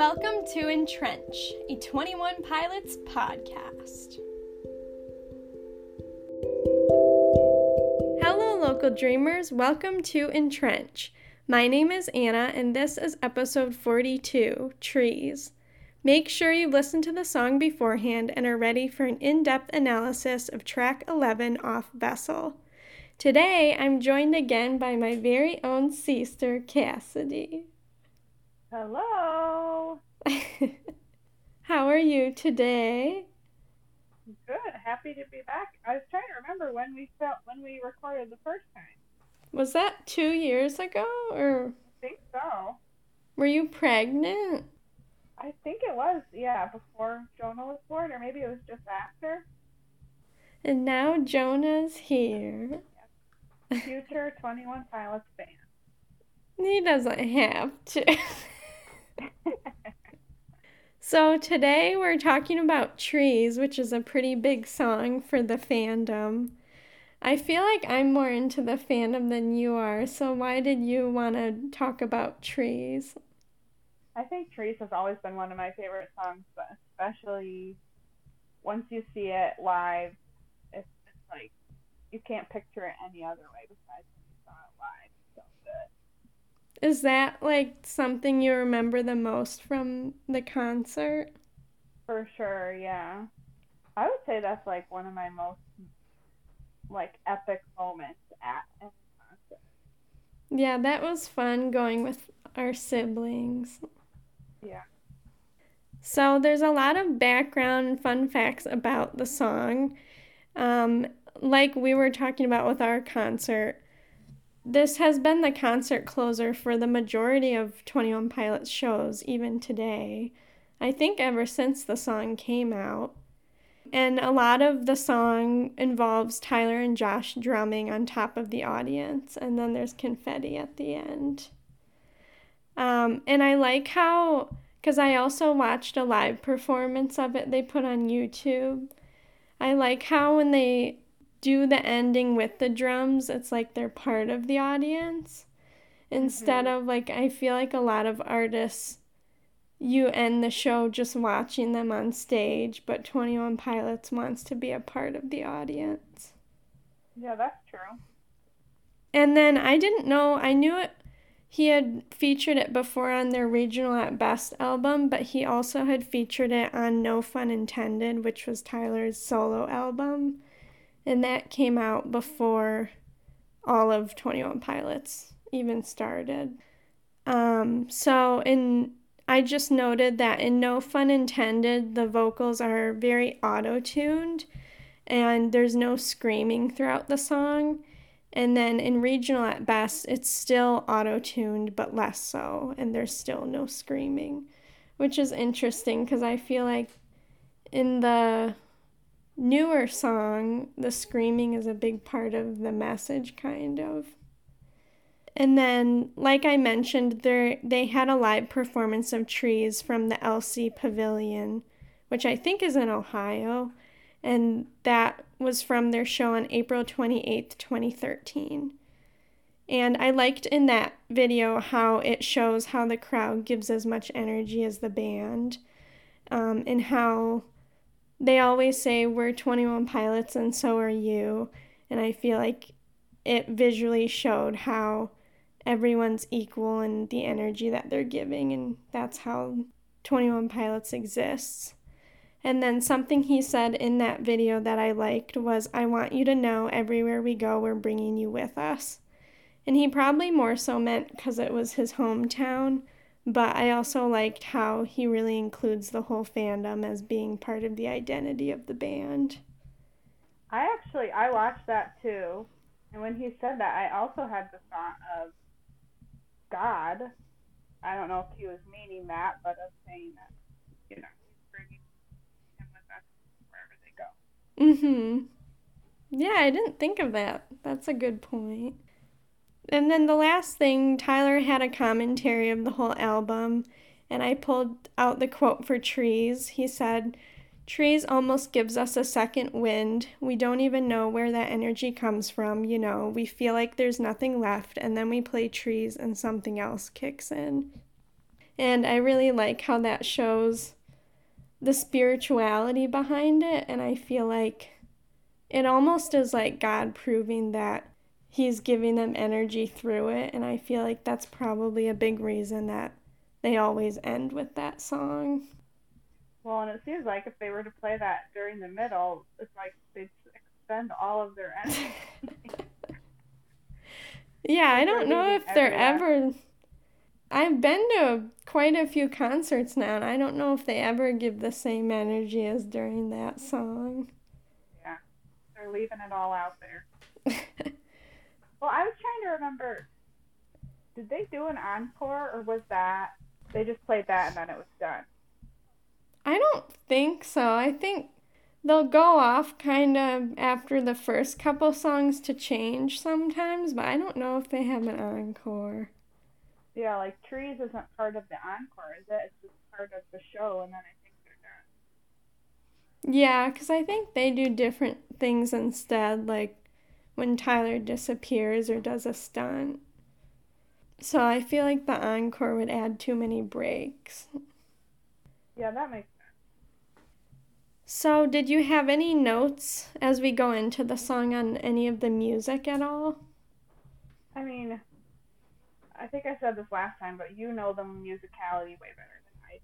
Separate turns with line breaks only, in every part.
Welcome to Entrench, a 21 Pilots podcast. Hello, local dreamers. Welcome to Entrench. My name is Annah, and this is episode 42 Trees. Make sure you listen to the song beforehand and are ready for an in depth analysis of track 11 off Vessel. Today, I'm joined again by my very own sister, Cassidy.
Hello.
How are you today?
Good. Happy to be back. I was trying to remember when we felt when we recorded the first time.
Was that two years ago, or
I think so.
were you pregnant?
I think it was, yeah, before Jonah was born, or maybe it was just after.
And now Jonah's here.
Future 21 Pilots fan.
He doesn't have to. so today we're talking about trees, which is a pretty big song for the fandom. I feel like I'm more into the fandom than you are, so why did you want to talk about trees?
I think Trees has always been one of my favorite songs, but especially once you see it live, it's just like you can't picture it any other way besides when you saw it live. It's so good.
Is that like something you remember the most from the concert?
For sure, yeah. I would say that's like one of my most like epic moments at any concert.
Yeah, that was fun going with our siblings.
Yeah.
So there's a lot of background fun facts about the song. Um, like we were talking about with our concert, this has been the concert closer for the majority of 21 Pilots shows, even today. I think ever since the song came out. And a lot of the song involves Tyler and Josh drumming on top of the audience, and then there's confetti at the end. Um, and I like how, because I also watched a live performance of it they put on YouTube. I like how when they do the ending with the drums, it's like they're part of the audience. Instead mm-hmm. of like, I feel like a lot of artists, you end the show just watching them on stage, but 21 Pilots wants to be a part of the audience.
Yeah, that's true.
And then I didn't know, I knew it, he had featured it before on their Regional at Best album, but he also had featured it on No Phun Intended, which was Tyler's solo album. And that came out before all of 21 Pilots even started. Um, so in I just noted that in No Phun Intended, the vocals are very auto tuned and there's no screaming throughout the song. And then in regional at best, it's still auto tuned, but less so, and there's still no screaming, which is interesting because I feel like in the newer song, the screaming is a big part of the message, kind of. And then, like I mentioned, there they had a live performance of Trees from the LC Pavilion, which I think is in Ohio, and that was from their show on April 28th, 2013. And I liked in that video how it shows how the crowd gives as much energy as the band, um, and how they always say, We're 21 pilots and so are you. And I feel like it visually showed how everyone's equal and the energy that they're giving, and that's how 21 Pilots exists. And then something he said in that video that I liked was, I want you to know everywhere we go, we're bringing you with us. And he probably more so meant because it was his hometown, but I also liked how he really includes the whole fandom as being part of the identity of the band.
I actually I watched that too, and when he said that, I also had the thought of God. I don't know if he was meaning that, but of saying that, you know, he's bringing him with us wherever they go.
Mhm. Yeah, I didn't think of that. That's a good point. And then the last thing, Tyler had a commentary of the whole album, and I pulled out the quote for Trees. He said, Trees almost gives us a second wind. We don't even know where that energy comes from, you know. We feel like there's nothing left, and then we play Trees and something else kicks in. And I really like how that shows the spirituality behind it. And I feel like it almost is like God proving that He's giving them energy through it. And I feel like that's probably a big reason that they always end with that song.
Well, and it seems like if they were to play that during the middle, it's like they'd expend all of their energy.
yeah, I don't know if they're ever. I've been to quite a few concerts now, and I don't know if they ever give the same energy as during that song.
Yeah, they're leaving it all out there. well, I was trying to remember. Did they do an encore, or was that they just played that and then it was done?
I don't think so. I think they'll go off kind of after the first couple songs to change sometimes, but I don't know if they have an encore.
Yeah, like Trees isn't part of the encore, is it? It's just part of the show, and then I think they're
done. Yeah, because I think they do different things instead, like when Tyler disappears or does a stunt. So I feel like the encore would add too many breaks.
Yeah, that makes sense.
so, did you have any notes as we go into the song on any of the music at all?
I mean, I think I said this last time, but you know the musicality way better than I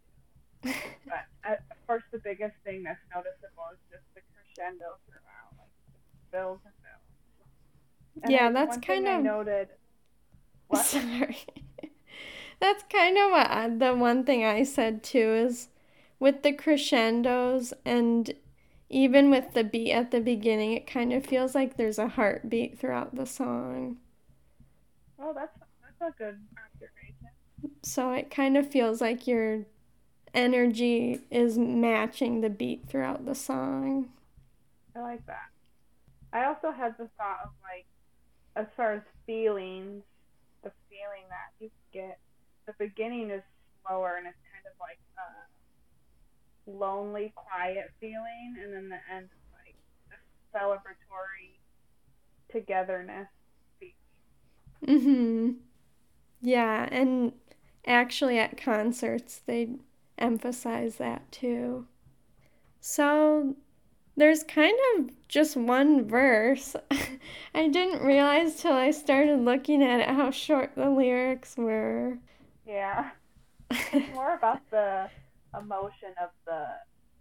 do. but uh, of course, the biggest thing that's noticeable is just the crescendo throughout, like fills and.
And yeah, that's kind of
I noted.
What? Sorry. that's kind of what I, the one thing I said too is with the crescendos and even with the beat at the beginning, it kind of feels like there's a heartbeat throughout the song.
Oh, that's that's a good observation.
So it kind of feels like your energy is matching the beat throughout the song.
I like that. I also had the thought of like, as far as feelings, the feeling that you get, the beginning is slower and it's kind of like a lonely, quiet feeling, and then the end is like a celebratory togetherness.
Mhm. Yeah, and actually at concerts they emphasize that too. So there's kind of just one verse. I didn't realize till I started looking at it how short the lyrics were.
Yeah. It's more about the emotion of the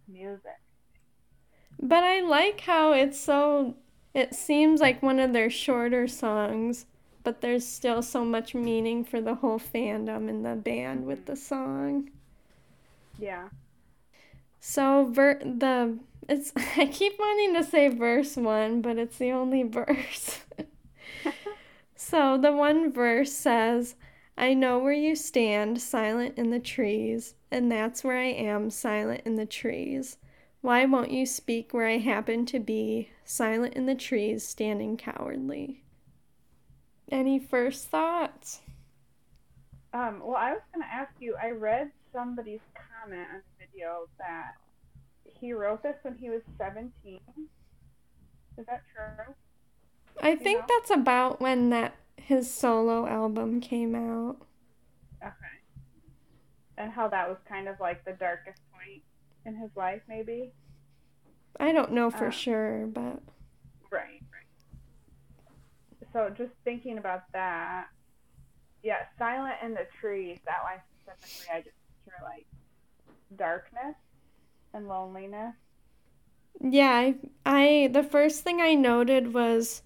music.
But I like how it's so it seems like one of their shorter songs, but there's still so much meaning for the whole fandom and the band with mm-hmm. the song.
Yeah.
So ver- the it's I keep wanting to say verse 1, but it's the only verse. so the one verse says, I know where you stand, silent in the trees, and that's where I am, silent in the trees. Why won't you speak where I happen to be, silent in the trees, standing cowardly? Any first thoughts?
Um, well, I was going to ask you. I read somebody's comment on the video that he wrote this when he was 17. Is that true?
I think know? that's about when that his solo album came out.
Okay. And how that was kind of like the darkest point in his life, maybe?
I don't know for uh, sure, but.
Right, right. So just thinking about that, yeah, Silent in the Trees, that line specifically, I just picture like darkness and loneliness.
Yeah, I, I the first thing I noted was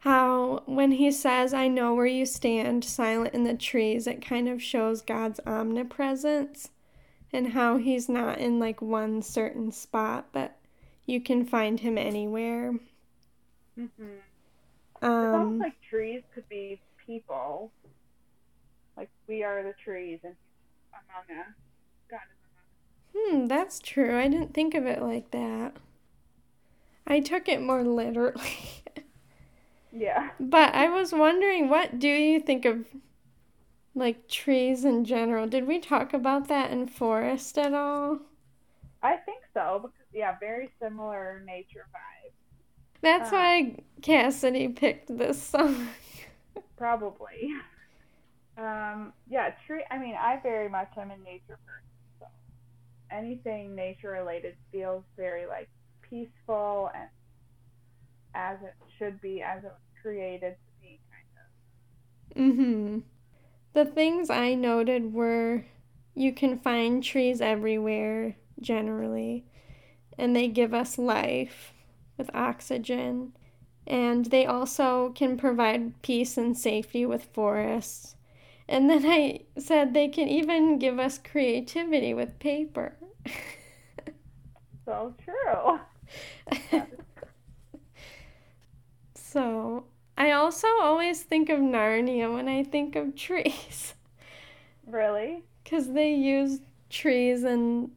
how when he says, I know where you stand, silent in the trees, it kind of shows God's omnipresence and how he's not in like one certain spot, but you can find him anywhere.
Mm-hmm. Um, like trees could be people. Like we are the trees and among us. God is.
Hmm, that's true. I didn't think of it like that. I took it more literally.
Yeah.
But I was wondering, what do you think of like trees in general? Did we talk about that in Forest at all?
I think so because yeah, very similar nature vibe.
That's um, why Cassidy picked this song.
probably. Um, yeah, tree. I mean, I very much am a nature person, so anything nature related feels very like peaceful and as it should be, as it was created to be, kind
of. Mm-hmm. The things I noted were you can find trees everywhere, generally, and they give us life with oxygen. And they also can provide peace and safety with forests. And then I said they can even give us creativity with paper.
so true.
so I also always think of Narnia when I think of trees.
Really?
Because they use trees in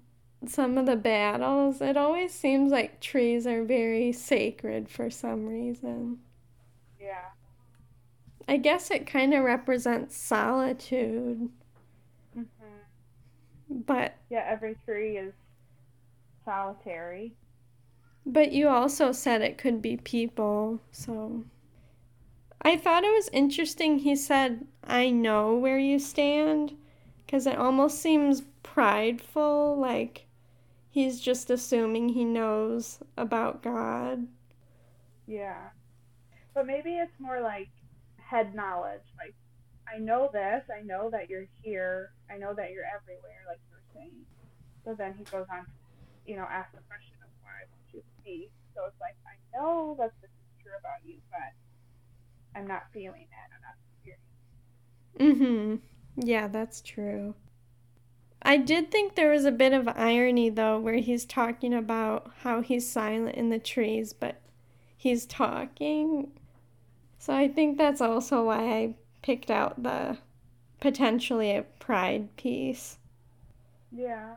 some of the battles. It always seems like trees are very sacred for some reason. I guess it kind of represents solitude. Mm-hmm. But.
Yeah, every tree is solitary.
But you also said it could be people, so. I thought it was interesting he said, I know where you stand, because it almost seems prideful, like he's just assuming he knows about God.
Yeah. But maybe it's more like head knowledge. Like, I know this, I know that you're here, I know that you're everywhere, like you're saying. So then he goes on to, you know, ask the question of why won't you speak? So it's like, I know that this is true about you, but I'm not feeling it. I'm not
experiencing. Mhm. Yeah, that's true. I did think there was a bit of irony though, where he's talking about how he's silent in the trees, but he's talking. So I think that's also why I picked out the potentially a pride piece.
Yeah.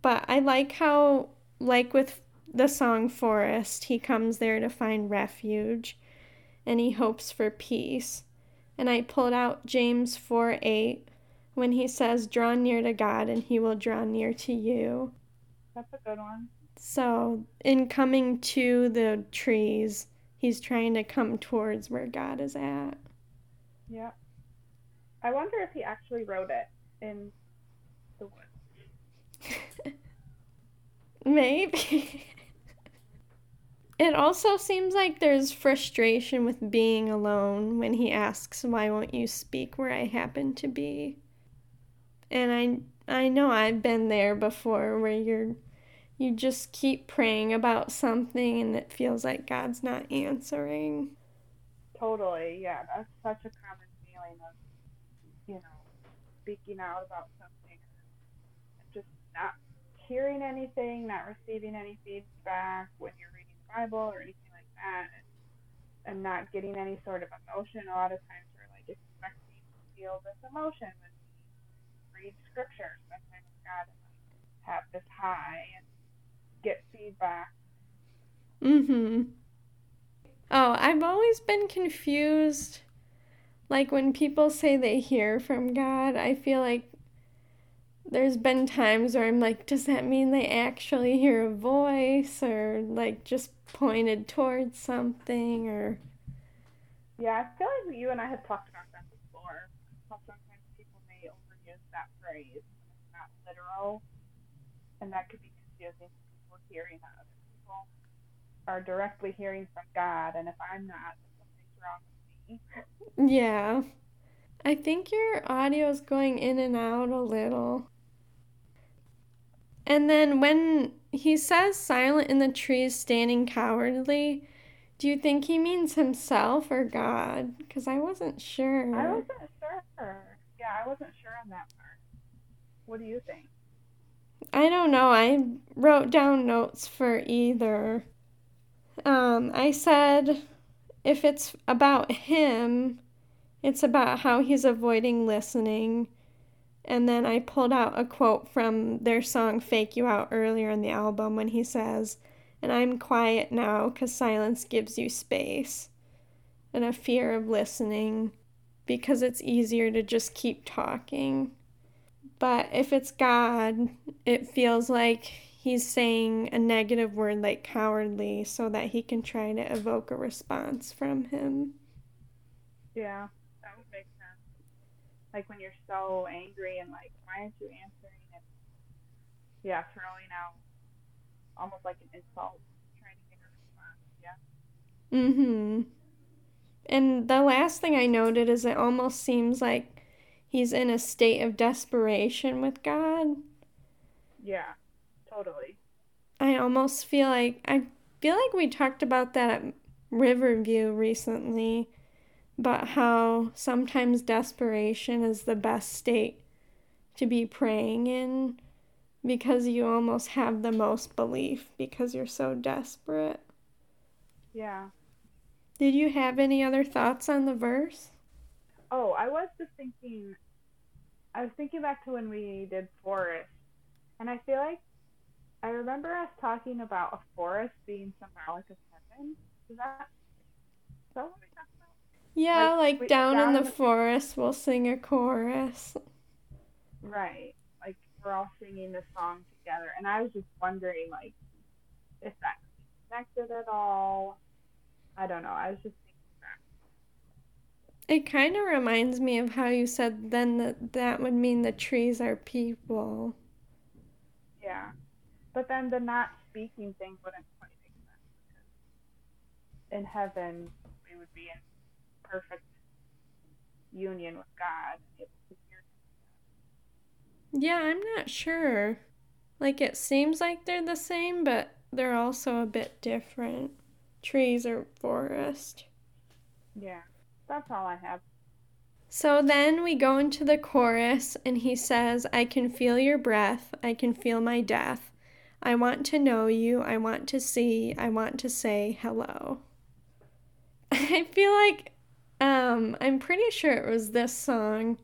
But I like how, like with the song Forest, he comes there to find refuge and he hopes for peace. And I pulled out James 4 8 when he says, Draw near to God and he will draw near to you.
That's a good one.
So, in coming to the trees, he's trying to come towards where God is at.
Yeah. I wonder if he actually wrote it in the woods.
Maybe. It also seems like there's frustration with being alone when he asks, Why won't you speak where I happen to be? And I, I know I've been there before where you're you just keep praying about something and it feels like God's not answering.
Totally, yeah. That's such a common feeling of, you know, speaking out about something and just not hearing anything, not receiving any feedback when you're reading the Bible or anything like that, and, and not getting any sort of emotion. A lot of times we're like expecting to feel this emotion when we read scripture, with God, and like have this high and get feedback.
Mhm. Oh, I've always been confused. Like when people say they hear from God, I feel like there's been times where I'm like, does that mean they actually hear a voice or like just pointed towards something or
Yeah, I feel like you and I have talked about that before. How sometimes people may overuse that phrase and it's not literal and that could be confusing hearing that other people are directly hearing from God and if I'm not, something's wrong with
me. Yeah. I think your audio is going in and out a little. And then when he says silent in the trees, standing cowardly, do you think he means himself or God? Because I wasn't sure.
I wasn't sure. Yeah, I wasn't sure on that part. What do you think?
I don't know. I wrote down notes for either. Um, I said if it's about him, it's about how he's avoiding listening and then I pulled out a quote from their song Fake You Out earlier in the album when he says, And I'm quiet now because silence gives you space and a fear of listening because it's easier to just keep talking. But if it's God, it feels like he's saying a negative word like cowardly so that he can try to evoke a response from him.
Yeah. That would make sense. Like when you're so angry and like, why aren't you answering? And yeah, throwing out almost like an insult, trying to get a response. Yeah.
Mm-hmm. And the last thing I noted is it almost seems like he's in a state of desperation with God.
Yeah, totally.
I almost feel like I feel like we talked about that at Riverview recently, but how sometimes desperation is the best state to be praying in because you almost have the most belief because you're so desperate.
Yeah.
Did you have any other thoughts on the verse?
Oh, I was just thinking, I was thinking back to when we did forest, and I feel like I remember us talking about a forest being symbolic of heaven. Is that, is that what we talked about?
Yeah, like,
Like,
down,
down
in
in
the
the-
forest, we'll sing a chorus.
Right. Like we're all singing the song together, and I was just wondering, like, if that connected at all. I don't know. I was just.
It kind of reminds me of how you said then that that would mean the trees are people.
Yeah. But then the not speaking thing wouldn't quite make sense because in heaven we would be in perfect union with God. Able to hear him.
Yeah, I'm not sure. Like it seems like they're the same, but they're also a bit different. Trees or forest.
Yeah. That's all I have.
So then we go into the chorus, and he says, I can feel your breath, I can feel my death. I want to know you, I want to see, I want to say hello. I feel like um, I'm pretty sure it was this song.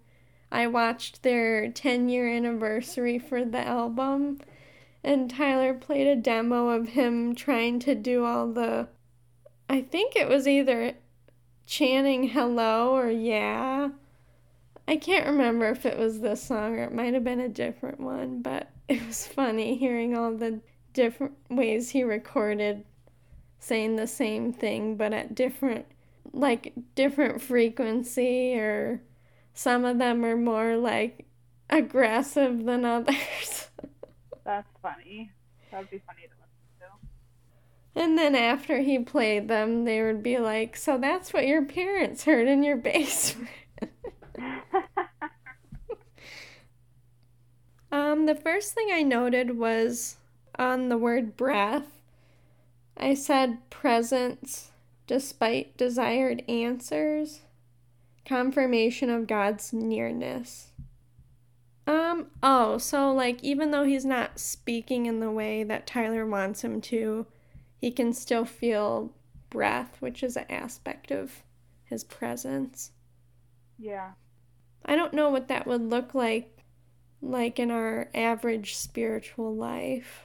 I watched their 10 year anniversary for the album, and Tyler played a demo of him trying to do all the. I think it was either chanting hello or yeah. I can't remember if it was this song or it might have been a different one, but it was funny hearing all the different ways he recorded saying the same thing but at different like different frequency or some of them are more like aggressive than others.
That's funny. That would be funny to
And then after he played them, they would be like, So that's what your parents heard in your basement. um, the first thing I noted was on the word breath. I said presence despite desired answers, confirmation of God's nearness. Um, oh, so like even though he's not speaking in the way that Tyler wants him to, he can still feel breath, which is an aspect of his presence.
yeah.
I don't know what that would look like like in our average spiritual life.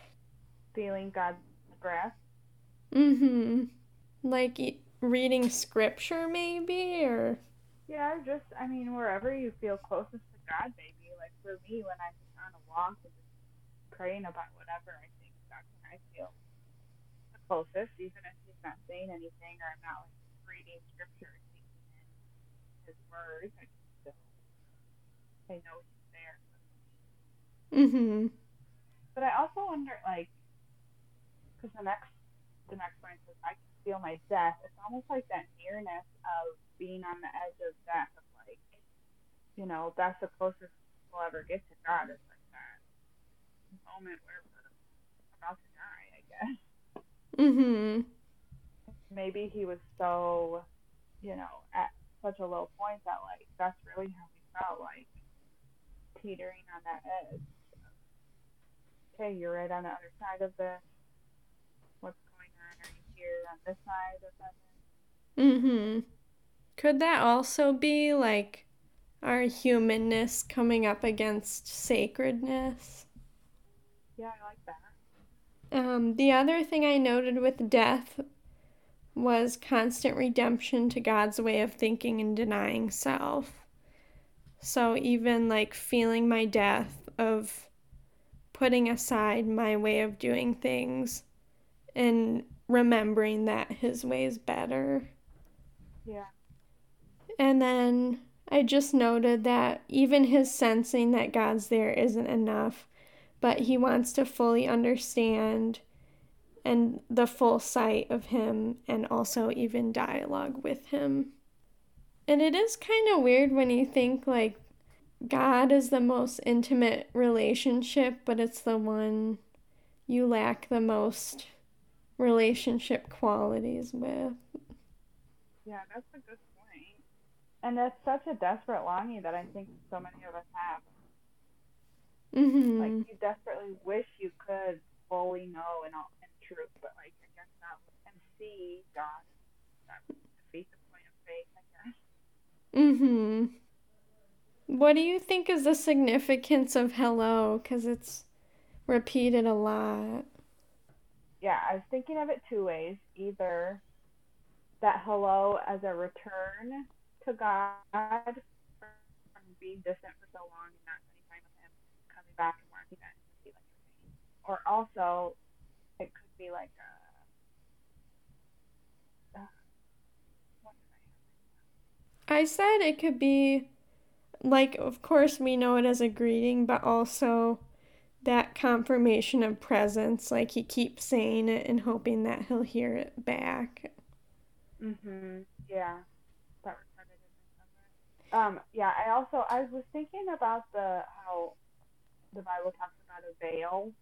Feeling God's breath.
Mhm. Like e- reading scripture maybe or
Yeah, just I mean wherever you feel closest to God, maybe. Like for me, when I'm on a walk and just praying about whatever, I think that's when I feel closest, even if He's not saying anything or I'm not like reading scripture, and taking in His words. I still, I know He's there.
Mhm.
But I also wonder, like, because the next, the next one says, I can feel my death. It's almost like that nearness of being on the edge of death, of like, you know, that's the closest we'll ever get to God. Is like that moment where we're about to die, I guess.
Mhm.
Maybe he was so, you know, at such a low point that like that's really how he felt, like teetering on that edge. Okay, you're right on the other side of this. What's going on? Are you here on this side of heaven?
Mhm. Could that also be like our humanness coming up against sacredness?
Yeah, I like that.
Um, the other thing I noted with death was constant redemption to God's way of thinking and denying self. So even like feeling my death of putting aside my way of doing things and remembering that his way is better.
Yeah.
And then I just noted that even his sensing that God's there isn't enough, but he wants to fully understand and the full sight of him and also even dialogue with him. And it is kind of weird when you think like God is the most intimate relationship, but it's the one you lack the most relationship qualities with.
Yeah, that's a good point. And that's such a desperate longing that I think so many of us have.
Mm-hmm.
Like you desperately wish you could fully know and all in truth, but like I guess not and see God. That would defeat the point of faith, I guess.
Mm-hmm. What do you think is the significance of hello? Because it's repeated a lot.
Yeah, I was thinking of it two ways. Either that hello as a return to God from being distant for so long and not spending time with Him, back and wanting that intimacy, like. Or also, it could be like a. Uh, I
said it could be like, of course, we know it as a greeting, but also that confirmation of presence. Like he keeps saying it and hoping that he'll hear it back.
Mhm. Yeah. That repetitiveness of. Um. Yeah. I also I was thinking about the how the Bible talks about a veil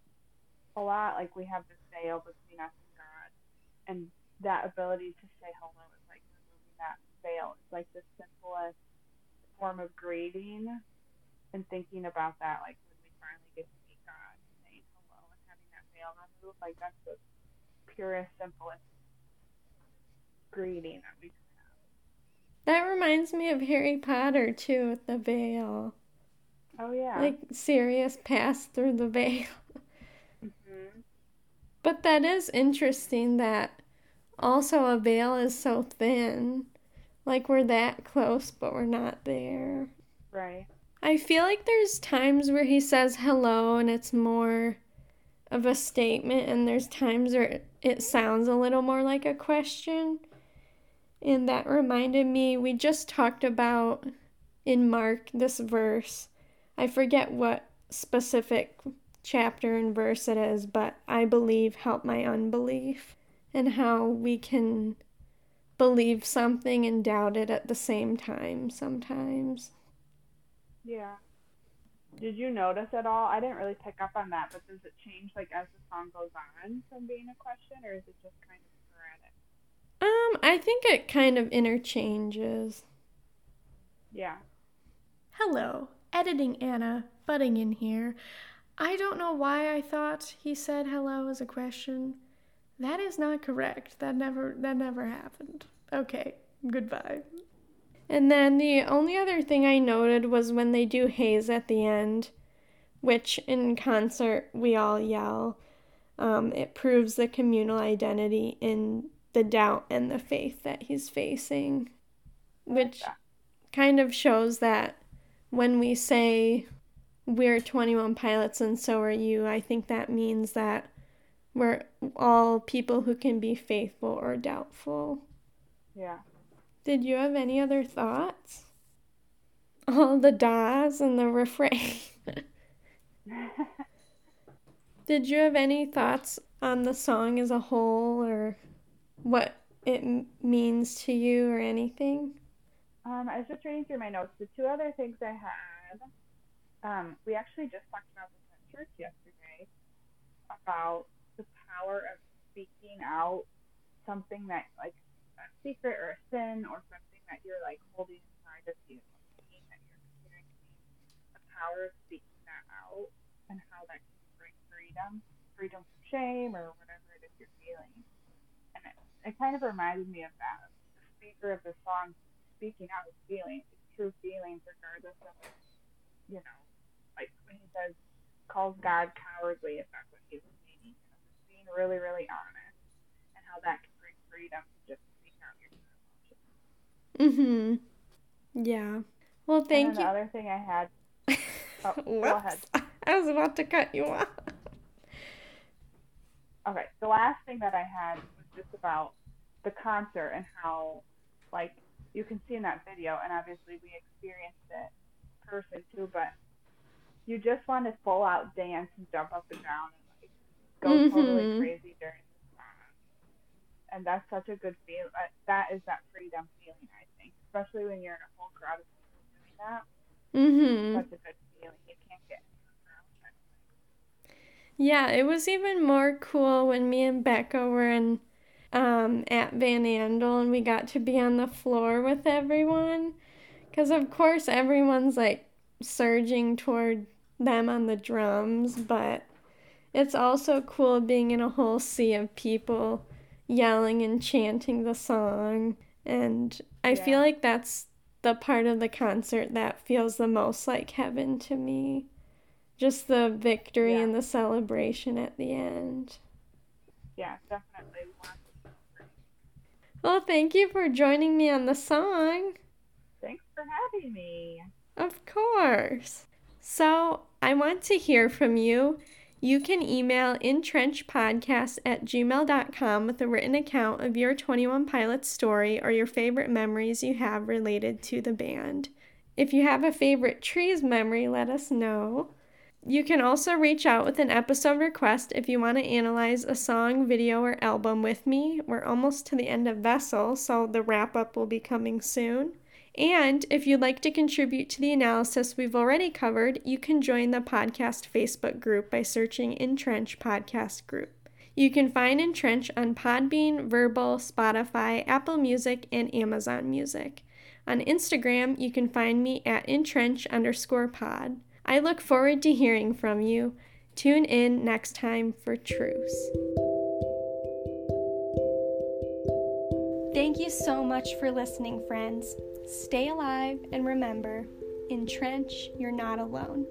a lot. Like we have this veil between us and God, and that ability to say hello is like removing that veil. It's like the simplest form of greeting, and thinking about that, like when we finally get to meet God, and saying hello and having that veil removed, like that's the purest, simplest greeting that we can have.
That reminds me of Harry Potter too, with the veil.
Oh yeah.
Like Sirius passed through the veil.
hmm
But that is interesting that also a veil is so thin. Like we're that close, but we're not there.
Right.
I feel like there's times where he says hello and it's more of a statement, and there's times where it sounds a little more like a question. And that reminded me, we just talked about in Mark this verse. I forget what specific chapter and verse it is, but I believe, help my unbelief, and how we can believe something and doubt it at the same time sometimes.
Yeah. Did you notice at all? I didn't really pick up on that, but does it change like as the song goes on from being a question, or is it just kind of sporadic?
Um, I think it kind of interchanges.
Yeah.
Hello, editing Annah, butting in here. I don't know why I thought he said hello as a question. That is not correct. That never that never happened. Okay, goodbye. And then the only other thing I noted was when they do haze at the end, which in concert we all yell. Um, it proves the communal identity in the doubt and the faith that he's facing, which kind of shows that when we say we're 21 pilots and so are you, I think that means that we're all people who can be faithful or doubtful.
Yeah.
Did you have any other thoughts? All the das and the refrain. Did you have any thoughts on the song as a whole or what it m- means to you or anything?
Um, I was just reading through my notes. The two other things I had, um, we actually just talked about this at church yesterday about the power of speaking out something that like a secret or a sin or something that you're like holding inside of you, that you're experiencing. The power of speaking that out and how that can bring freedom, freedom from shame or whatever it is you're feeling. And it, it kind of reminded me of that. The speaker of the song speaking out his feelings, his true feelings, regardless of, you know, like when he says, calls God cowardly, if that's what he was meaning, you know, just being really, really honest, and how that can bring freedom to just speak out your true emotions.
Mm-hmm. Yeah. Well, thank
and
you.
the other thing I had, oh, go ahead.
I was about to cut you off.
Okay, the last thing that I had was just about the concert and how, like, you can see in that video, and obviously we experienced it person too, but you just want to full out dance and jump up and down and like go mm-hmm. totally crazy during the song. And that's such a good feeling. Uh, that is that freedom feeling, I think, especially when you're in a whole crowd of people doing that.
Mhm.
Such a good feeling. You can't get.
Yeah, it was even more cool when me and Becca were in um, at Van Andel and we got to be on the floor with everyone. Because, of course, everyone's like surging toward them on the drums, but it's also cool being in a whole sea of people yelling and chanting the song. And I yeah. feel like that's the part of the concert that feels the most like heaven to me. Just the victory yeah. and the celebration at the end.
Yeah, definitely.
Well, thank you for joining me on the song.
Thanks for having me.
Of course. So, I want to hear from you. You can email entrenchpodcast at gmail.com with a written account of your 21 Pilots story or your favorite memories you have related to the band. If you have a favorite trees memory, let us know. You can also reach out with an episode request if you want to analyze a song, video, or album with me. We're almost to the end of Vessel, so the wrap up will be coming soon. And if you'd like to contribute to the analysis we've already covered, you can join the podcast Facebook group by searching Entrench Podcast Group. You can find Entrench on Podbean, Verbal, Spotify, Apple Music, and Amazon Music. On Instagram, you can find me at Entrench underscore pod. I look forward to hearing from you. Tune in next time for Truce. Thank you so much for listening, friends. Stay alive and remember, in trench, you're not alone.